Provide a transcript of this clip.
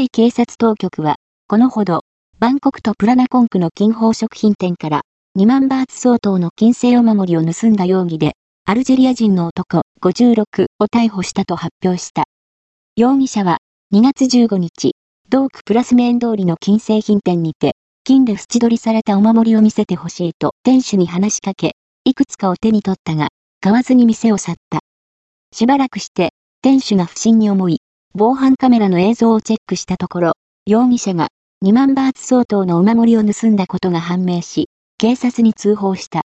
イ警察当局は、このほど、バンコクとプラナコンクの金宝食品店から2万バーツ相当の金星お守りを盗んだ容疑で、アルジェリア人の男56を逮捕したと発表した。容疑者は2月15日、ドークプラスメーン通りの金製品店にて、金で縁取りされたお守りを見せてほしいと店主に話しかけ、いくつかを手に取ったが、買わずに店を去った。しばらくして、店主が不審に思い、防犯カメラの映像をチェックしたところ、容疑者が2万バーツ相当のお守りを盗んだことが判明し、警察に通報した。